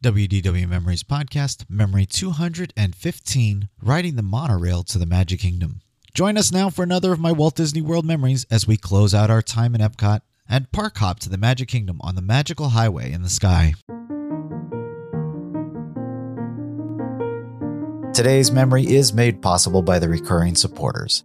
WDW Memories Podcast, Memory 215, Riding the Monorail to the Magic Kingdom. Join us now for another of my Walt Disney World memories as we close out our time in Epcot and park hop to the Magic Kingdom on the magical highway in the sky. Today's memory is made possible by the recurring supporters.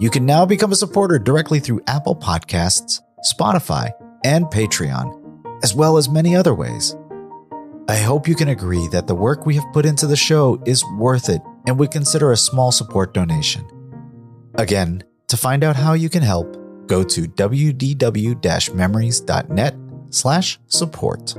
You can now become a supporter directly through Apple Podcasts, Spotify, and Patreon, as well as many other ways. I hope you can agree that the work we have put into the show is worth it and would consider a small support donation. Again, to find out how you can help, go to wdw-memories.net slash support.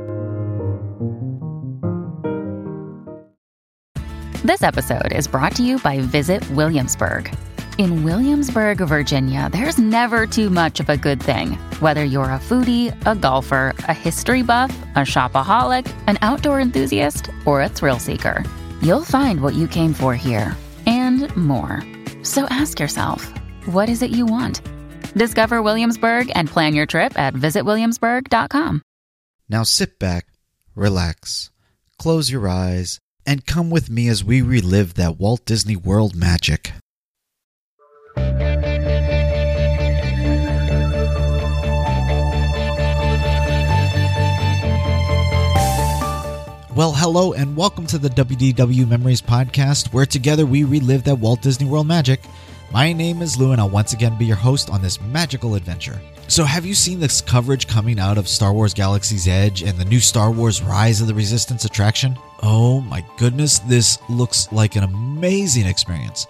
This episode is brought to you by Visit Williamsburg. In Williamsburg, Virginia, there's never too much of a good thing. Whether you're a foodie, a golfer, a history buff, a shopaholic, an outdoor enthusiast, or a thrill seeker, you'll find what you came for here and more. So ask yourself, what is it you want? Discover Williamsburg and plan your trip at visitwilliamsburg.com. Now sit back, relax, close your eyes, and come with me as we relive that Walt Disney World magic. Well, hello, and welcome to the WDW Memories Podcast, where together we relive that Walt Disney World magic. My name is Lou, and I'll once again be your host on this magical adventure. So, have you seen this coverage coming out of Star Wars Galaxy's Edge and the new Star Wars Rise of the Resistance attraction? Oh my goodness, this looks like an amazing experience.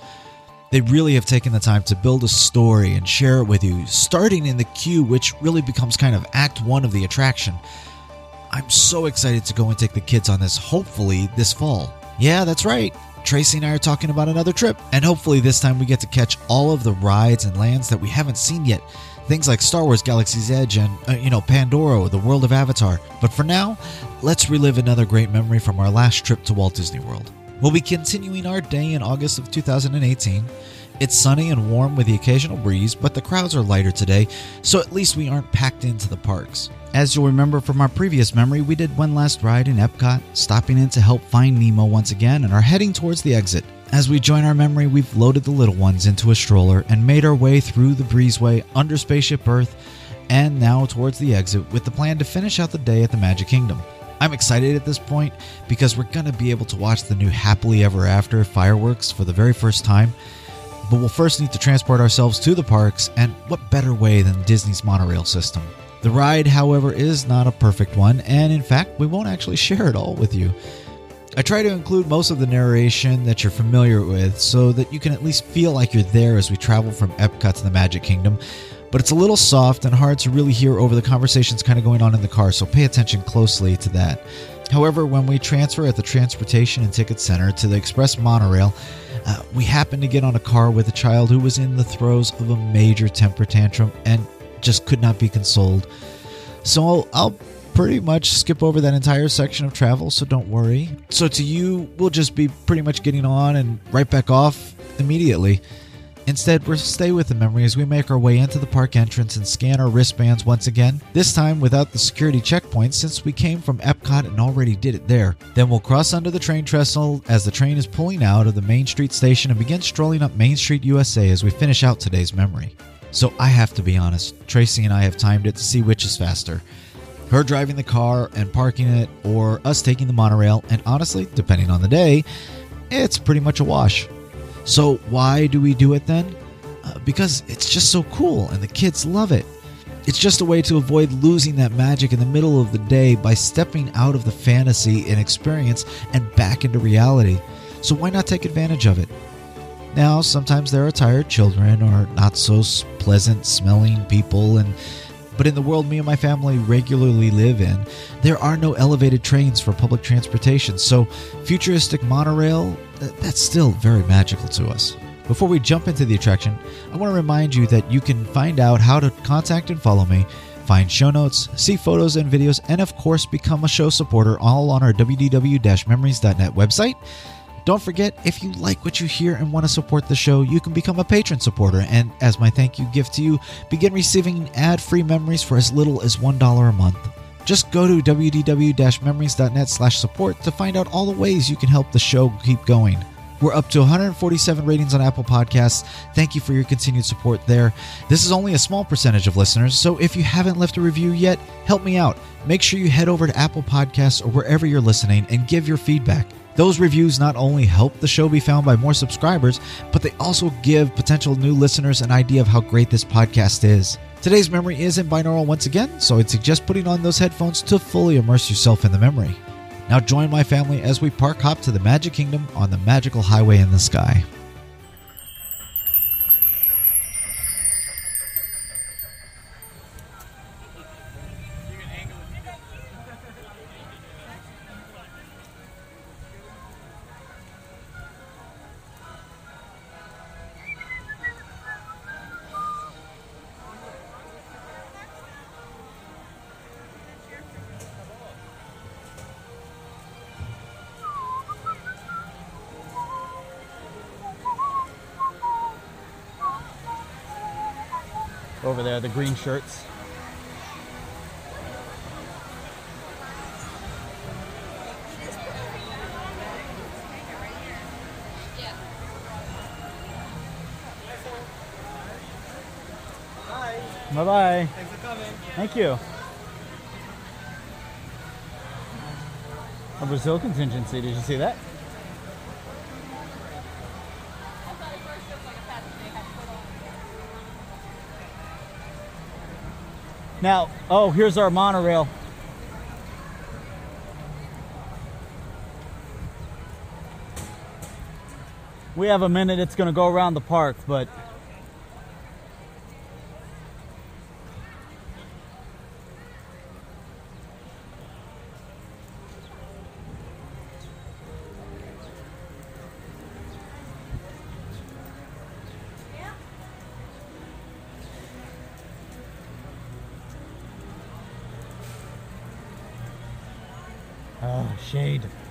They really have taken the time to build a story and share it with you, starting in the queue, which really becomes kind of act one of the attraction. I'm so excited to go and take the kids on this, hopefully, this fall. Yeah, that's right. Tracy and I are talking about another trip, and hopefully, this time we get to catch all of the rides and lands that we haven't seen yet. Things like Star Wars Galaxy's Edge and, uh, you know, Pandora, the world of Avatar. But for now, let's relive another great memory from our last trip to Walt Disney World. We'll be continuing our day in August of 2018. It's sunny and warm with the occasional breeze, but the crowds are lighter today, so at least we aren't packed into the parks. As you'll remember from our previous memory, we did one last ride in Epcot, stopping in to help find Nemo once again and are heading towards the exit. As we join our memory, we've loaded the little ones into a stroller and made our way through the breezeway under Spaceship Earth and now towards the exit with the plan to finish out the day at the Magic Kingdom. I'm excited at this point because we're going to be able to watch the new Happily Ever After fireworks for the very first time. But we'll first need to transport ourselves to the parks, and what better way than Disney's monorail system? The ride, however, is not a perfect one, and in fact, we won't actually share it all with you. I try to include most of the narration that you're familiar with so that you can at least feel like you're there as we travel from Epcot to the Magic Kingdom, but it's a little soft and hard to really hear over the conversations kind of going on in the car, so pay attention closely to that. However, when we transfer at the Transportation and Ticket Center to the Express Monorail, uh, we happened to get on a car with a child who was in the throes of a major temper tantrum and just could not be consoled. So I'll, I'll pretty much skip over that entire section of travel, so don't worry. So to you, we'll just be pretty much getting on and right back off immediately. Instead, we'll stay with the memory as we make our way into the park entrance and scan our wristbands once again, this time without the security checkpoint since we came from Epcot and already did it there. Then we'll cross under the train trestle as the train is pulling out of the Main Street station and begin strolling up Main Street, USA as we finish out today's memory. So I have to be honest, Tracy and I have timed it to see which is faster. Her driving the car and parking it, or us taking the monorail, and honestly, depending on the day, it's pretty much a wash. So, why do we do it then? Uh, because it's just so cool and the kids love it. It's just a way to avoid losing that magic in the middle of the day by stepping out of the fantasy and experience and back into reality. So, why not take advantage of it? Now, sometimes there are tired children or not so pleasant smelling people and but in the world me and my family regularly live in, there are no elevated trains for public transportation. So, futuristic monorail that's still very magical to us. Before we jump into the attraction, I want to remind you that you can find out how to contact and follow me, find show notes, see photos and videos, and of course, become a show supporter all on our wdw memories.net website. Don't forget, if you like what you hear and want to support the show, you can become a patron supporter, and as my thank you gift to you, begin receiving ad free memories for as little as $1 a month. Just go to wdw-memories.net slash support to find out all the ways you can help the show keep going. We're up to 147 ratings on Apple Podcasts. Thank you for your continued support there. This is only a small percentage of listeners, so if you haven't left a review yet, help me out. Make sure you head over to Apple Podcasts or wherever you're listening and give your feedback. Those reviews not only help the show be found by more subscribers, but they also give potential new listeners an idea of how great this podcast is. Today's memory is in binaural once again, so I'd suggest putting on those headphones to fully immerse yourself in the memory. Now join my family as we park hop to the Magic Kingdom on the magical highway in the sky. Over there, the green shirts. Bye bye. Thanks for coming. Thank you. A Brazil contingency, did you see that? Now, oh, here's our monorail. We have a minute, it's going to go around the park, but shade.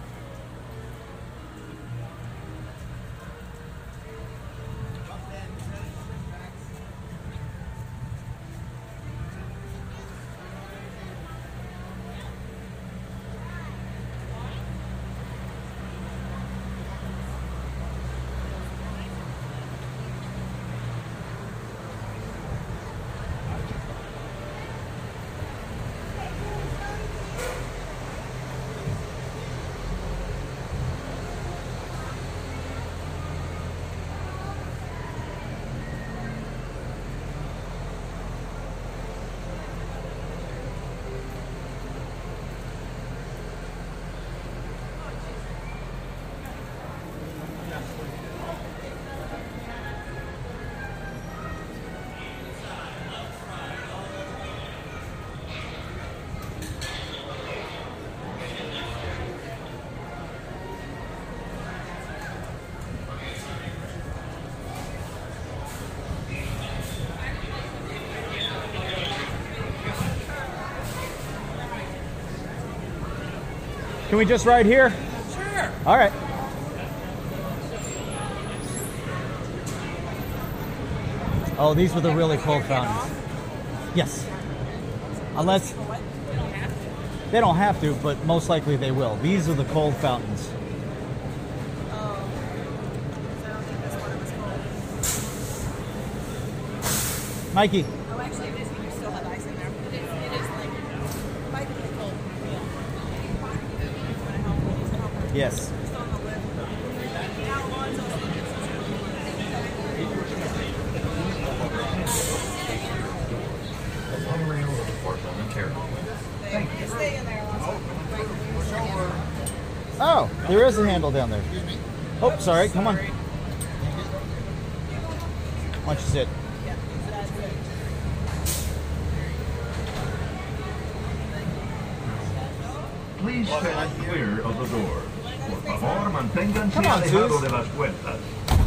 Can we just ride here? Sure. All right. Oh, these were the really cold fountains. Yes. Unless they don't have to, but most likely they will. These are the cold fountains. Mikey, Oh, actually, it is, but you still have ice in there. It is, it is like, might be cold. yes. Just on the lip. Now, Alonzo's Stay in there, Alonzo. Oh, there is a handle down there. Oh, sorry. Come on. Why don't you sit? Please stand clear of the door. Por manténganse Come on, alejado Zeus. de las puertas.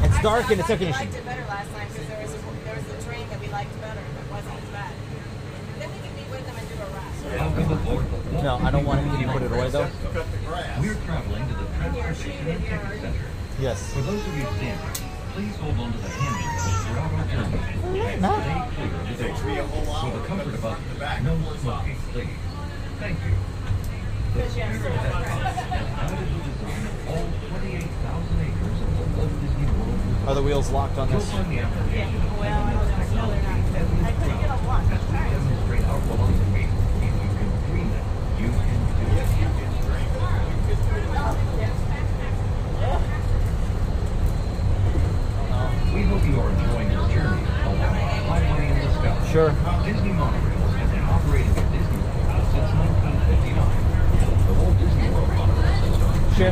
It's dark in the I second liked it better last time because there was a, there was a train that we liked better that wasn't as bad. Then we could meet with them and do a rap. Welcome aboard the Walt No, I don't want it. Can you put it away though? We're traveling to the Transportation and Ticket Center. Yes. For those of you standing, please hold on to the handrails throughout our journey. No. stay clear of the door. For the comfort of others, no smoking, please. Thank you. Are the wheels locked on You'll this? find the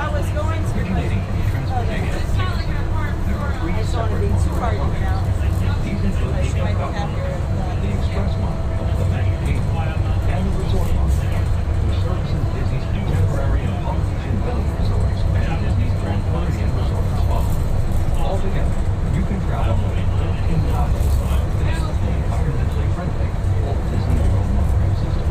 I was going to. Oh, to um, be too hard the Express the Magic Kingdom, and the Resort Disney's contemporary and Polynesian resorts and Disney's Grand Floridian Resort you can travel more than 13 miles on the environmentally friendly Walt Disney World monorail system.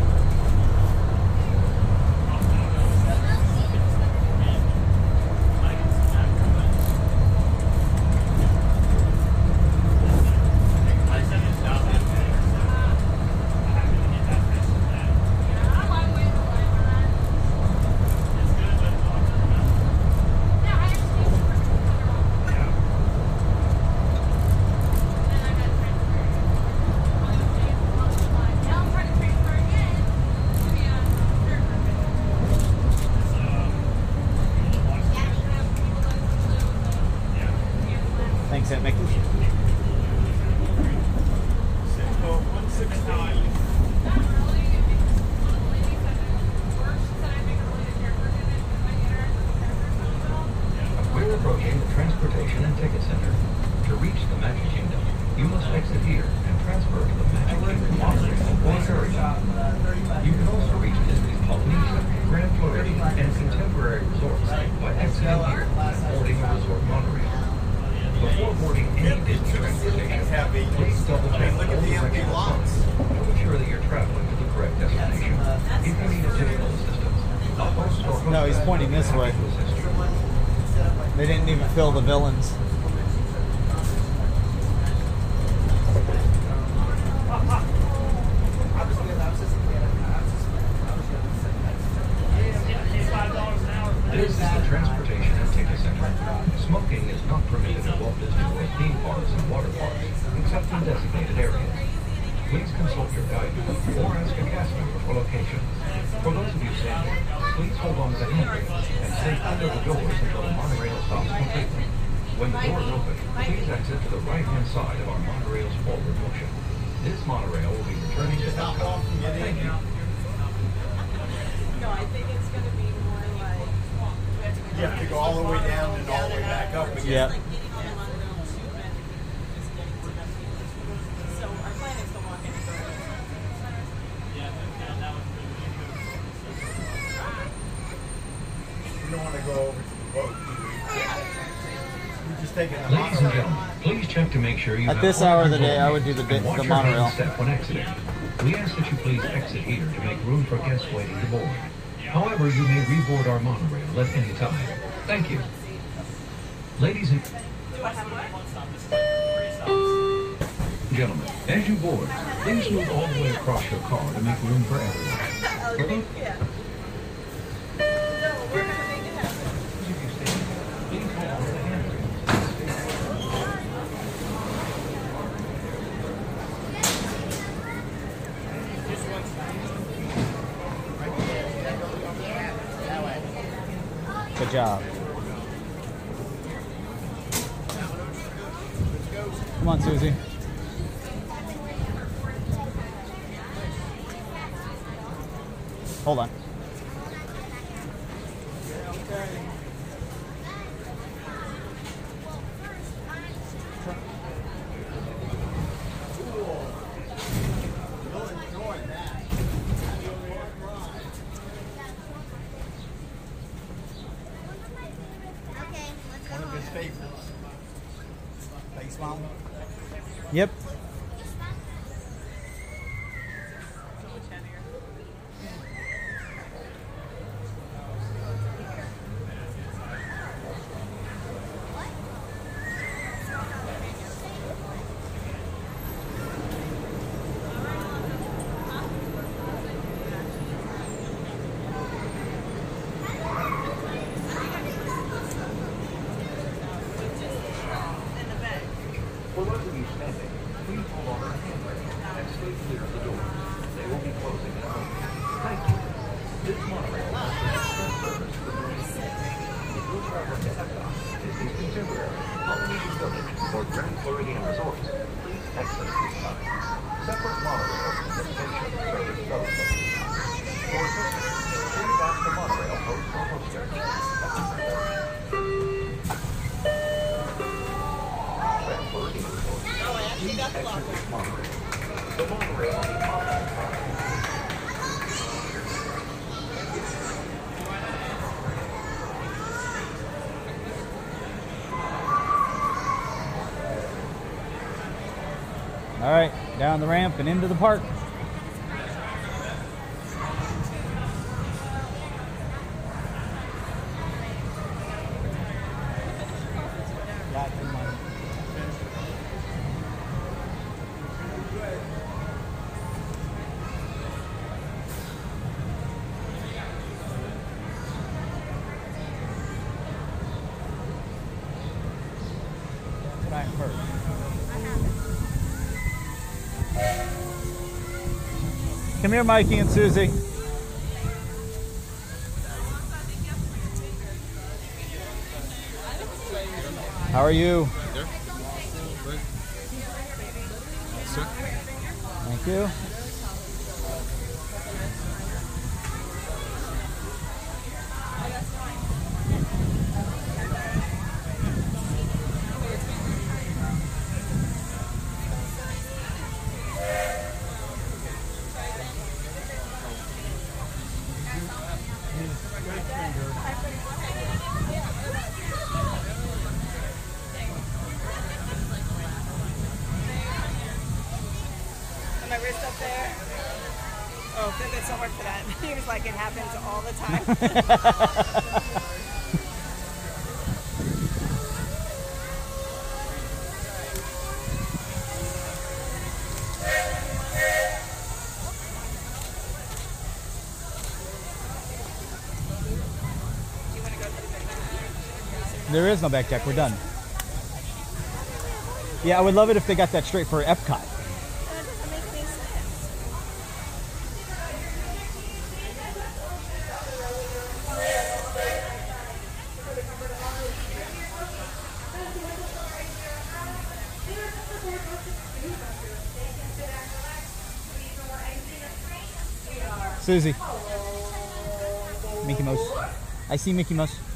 Thanks, Aunt Mickey. We're approaching the Transportation and Ticket Center. To reach the Magic Kingdom, you must exit here and transfer to the Magic Kingdom monorail or ferry boat. You can also reach Disney's Polynesian, Grand Floridian, and contemporary resorts by exiting here and boarding a resort monorail. Before boarding any Disney transportation, please double check all directional signs to ensure that you're traveling to the correct destination. If you need additional assistance, a host or No, he's pointing this way. happy to assist you. They didn't even fill the villains. This is the Transportation and Ticket Center. Smoking is not permitted at Walt Disney World theme parks and water parks, except in designated areas. Please consult your guidebook or ask a cast member for locations. For those of you standing, please hold on to the handrail and stay under the doors until the monorail stops completely. When the doors open, please exit to the right-hand side of our monorail's forward motion. This monorail will be returning to Epcot. Thank you. No, I think it's going to be more like. we have to go You have to go all the way down and all the way back up again. Yeah. Like getting on the monorail to Magic Kingdom, just getting to Magic Kingdom. So our plan is to walk in and go. We don't want to go over to the boat. we? We're just taking the Ladies and gentlemen, please check to make sure you At have this all hour of the day, I would do the and di- watch the monorail. step when exiting. We ask that you please exit here to make room for guests waiting to board. However, you may reboard our monorail at any time. Thank you. Ladies and gentlemen, as you board, please move all the way across your car to make room for everyone. Oh, Good job. Come on, Susie. Hold on. Favorites. Mount. Yep. All right, down the ramp and into the park. Come here, Mikey and Susie. How are you? Thank you. my wrist up there. Oh, Fitbit don't work for that. He was like, it happens all the time. There is no back deck. We're done. Yeah, I would love it if they got that straight for Epcot. Susie. Mickey Mouse. I see Mickey Mouse.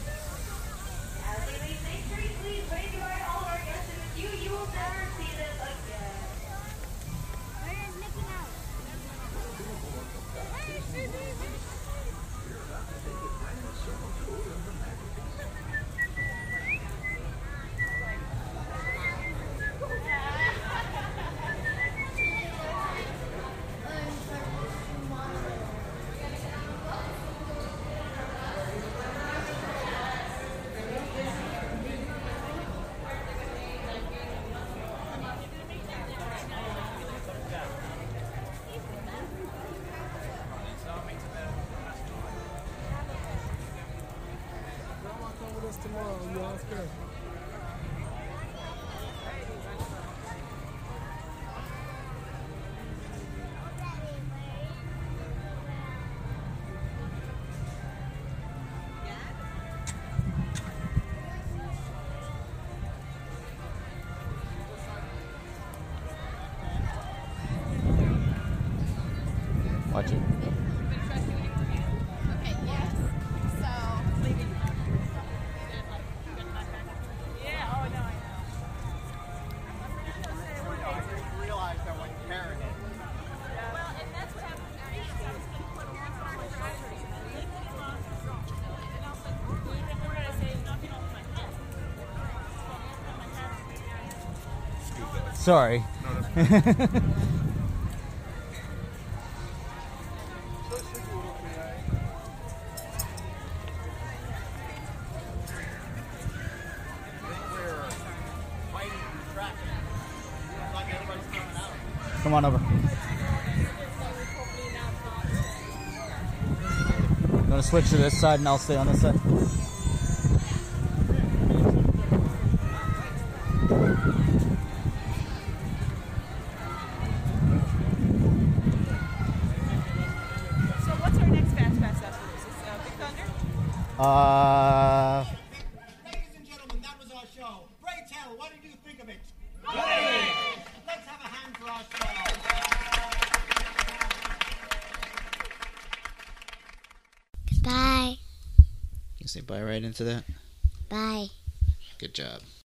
Sorry. Come on over. I'm gonna switch to this side and I'll stay on this side.